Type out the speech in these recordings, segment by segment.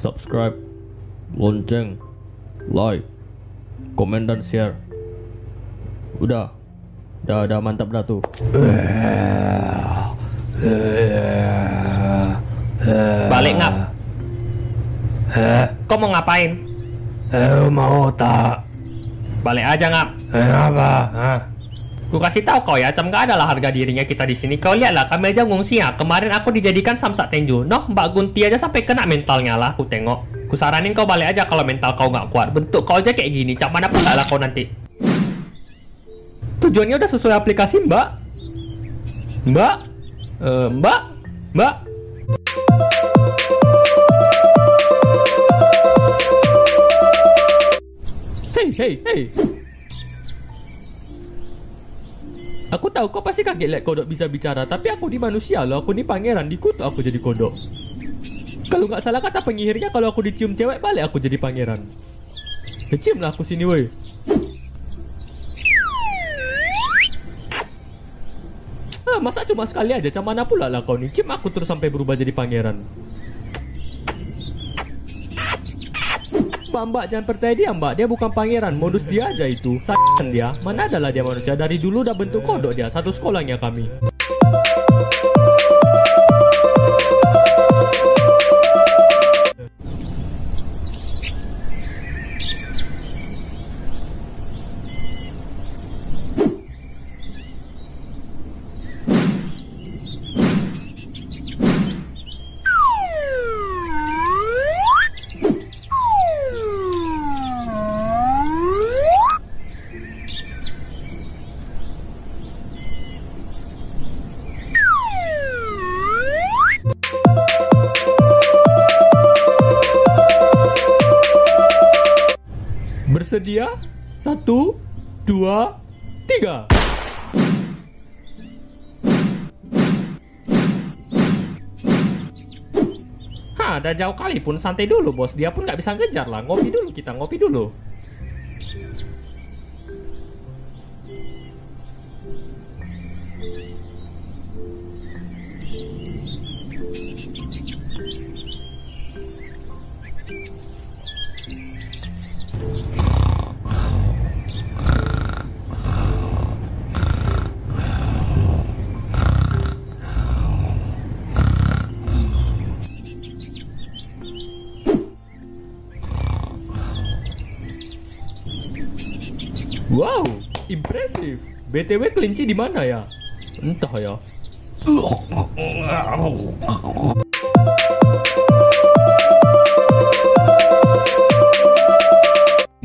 subscribe, lonceng, like, komen dan share. Udah, udah, udah mantap dah tuh. Balik ngap. Kau mau ngapain? Eh, mau tak? Balik aja ngap. Kenapa? Hah? Ku kasih tahu kau ya, cam gak adalah harga dirinya kita di sini. Kau lihatlah, kami aja ngungsi ya. Kemarin aku dijadikan samsak tenju. Noh, Mbak Gunti aja sampai kena mentalnya lah. Aku tengok. Ku saranin kau balik aja kalau mental kau nggak kuat. Bentuk kau aja kayak gini. Cam mana pun lah kau nanti. Tujuannya udah sesuai aplikasi, Mbak. Mbak, Eh, Mbak, Mbak. Hei, hei, hei. Aku tahu kau pasti kaget lihat kodok bisa bicara, tapi aku di manusia loh, aku ni pangeran, dikutuk aku jadi kodok. Kalau nggak salah kata penyihirnya, kalau aku dicium cewek balik aku jadi pangeran. Ya, cium lah aku sini woi. Ah, masa cuma sekali aja, macam mana pula lah kau ni? Cium aku terus sampai berubah jadi pangeran. Mbak, mbak, jangan percaya dia mbak. Dia bukan pangeran, modus dia aja itu. Sayang dia, mana adalah dia manusia? Dari dulu udah bentuk kodok dia, satu sekolahnya kami Bersedia? Satu, dua, tiga. Hah, udah jauh kali pun santai dulu bos. Dia pun nggak bisa ngejar lah. Ngopi dulu kita, ngopi dulu Wow, impresif. BTW kelinci di mana ya? Entah ya.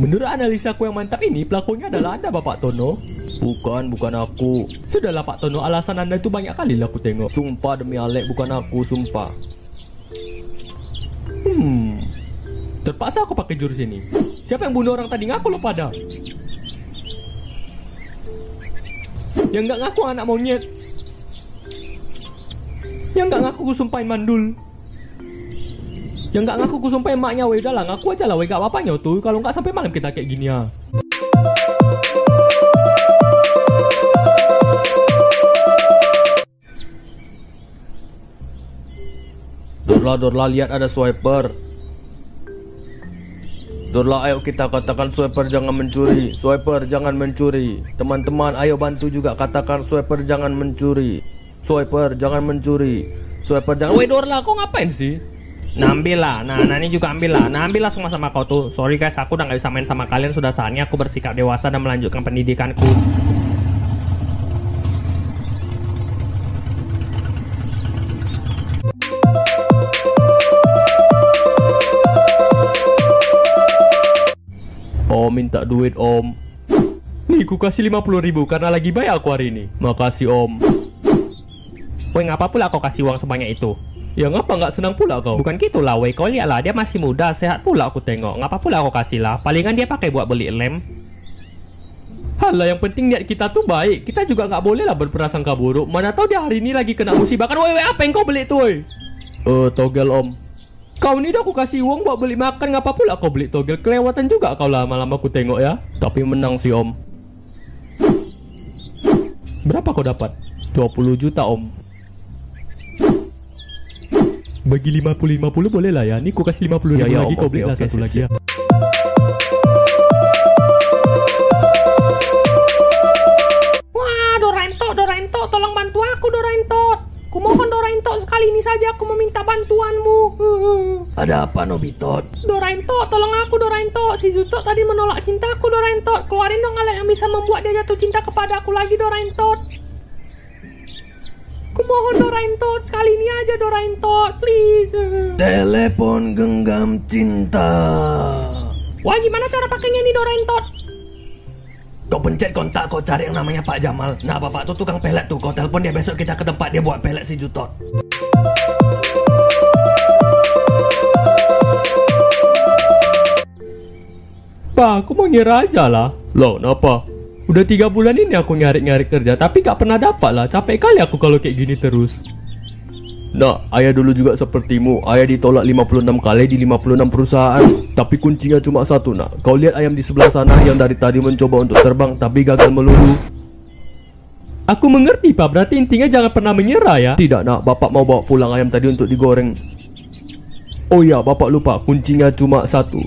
Menurut analisa aku yang mantap ini, pelakunya adalah Anda, Bapak Tono. Bukan, bukan aku. Sudahlah, Pak Tono, alasan Anda itu banyak kali lah aku tengok. Sumpah demi Alek, bukan aku, sumpah. Hmm, terpaksa aku pakai jurus ini. Siapa yang bunuh orang tadi ngaku lo pada? Yang nggak ngaku anak monyet. Yang nggak ngaku ku sumpahin mandul. Yang nggak ngaku ku sumpahin maknya weh udahlah ngaku aja lah weh gak apa-apanya tuh kalau nggak sampai malam kita kayak gini ya. Dorla, Dorla, lihat ada swiper. Dorla, ayo kita katakan swiper jangan mencuri. Swiper jangan mencuri. Teman-teman, ayo bantu juga katakan swiper jangan mencuri. Swiper jangan mencuri. Swiper jangan. Weh Dorla, kau ngapain sih? Nah ambil lah, nah, ini juga ambil lah Nah ambil lah semua sama kau tuh Sorry guys, aku udah gak bisa main sama kalian Sudah saatnya aku bersikap dewasa dan melanjutkan pendidikanku Om minta duit om. Nih, ku kasih 50 ribu karena lagi baik aku hari ini Makasih om. Weh ngapa pula kau kasih uang sebanyak itu? Ya ngapa nggak senang pula kau? Bukan gitu lah weh, kau lihat lah dia masih muda, sehat pula aku tengok Ngapa pula kau kasih lah? Palingan dia pakai buat beli lem Halah yang penting niat kita tuh baik Kita juga nggak boleh lah berprasangka buruk Mana tahu dia hari ini lagi kena musibah kan Woi woi apa yang kau beli tuh woi? Eh, togel om. Kau ni dah aku kasih uang buat beli makan Ngapa pula kau beli togel Kelewatan juga kau lama-lama aku tengok ya Tapi menang sih om. Berapa kau dapat? 20 juta om. Bagi 50-50 boleh lah ya. Nih ku kasih 50 Ya, ribu ya, lagi, om, kau beli lah oke, satu sip, lagi ya. Ada apa Nobito? Doraento, tolong aku Doraento. Si Zuto tadi menolak cintaku Doraento. Keluarin dong alat yang bisa membuat dia jatuh cinta kepada aku lagi Doraento. Kumohon Doraento, sekali ini aja Doraento, please. Telepon genggam cinta. Wah, gimana cara pakainya nih Doraento? Kau pencet kontak, kau cari yang namanya Pak Jamal. Nah, bapak tuh tukang pelet tuh. Kau telepon dia besok kita ke tempat dia buat pelet si Jutot. Pak, aku mau ngira aja lah. Loh, kenapa? Udah tiga bulan ini aku nyari-nyari kerja, tapi gak pernah dapat lah. Capek kali aku kalau kayak gini terus. Nak, ayah dulu juga sepertimu. Ayah ditolak 56 kali di 56 perusahaan. Tapi kuncinya cuma satu, nak. Kau lihat ayam di sebelah sana yang dari tadi mencoba untuk terbang tapi gagal melulu. Aku mengerti, Pak. Berarti intinya jangan pernah menyerah ya. Tidak, nak. Bapak mau bawa pulang ayam tadi untuk digoreng. Oh ya, bapak lupa. Kuncinya cuma satu.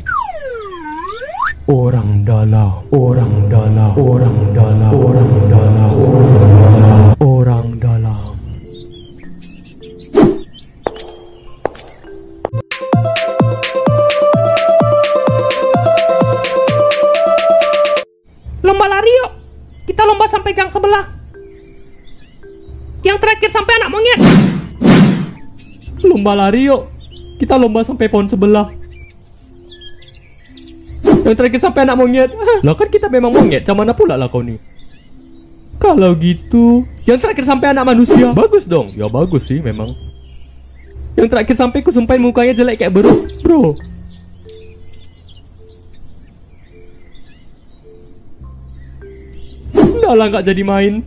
Orang dalam, orang dalam, orang dalam, orang dalam, orang dalam, orang dalam. Lomba lari yuk. Kita lomba sampai gang sebelah. Yang terakhir sampai anak monyet. Lomba lari yuk. Kita lomba sampai pohon sebelah. Yang terakhir sampai anak monyet. Lah kan kita memang monyet, macam mana pula lah kau nih? Kalau gitu, yang terakhir sampai anak manusia. Bagus dong. Ya bagus sih memang. Yang terakhir sampai ku sumpahin mukanya jelek kayak bro. Bro. Udah lah nggak jadi main.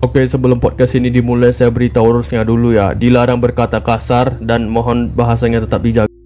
Oke, sebelum podcast ini dimulai, saya beritahu urusnya dulu ya. Dilarang berkata kasar dan mohon bahasanya tetap dijaga.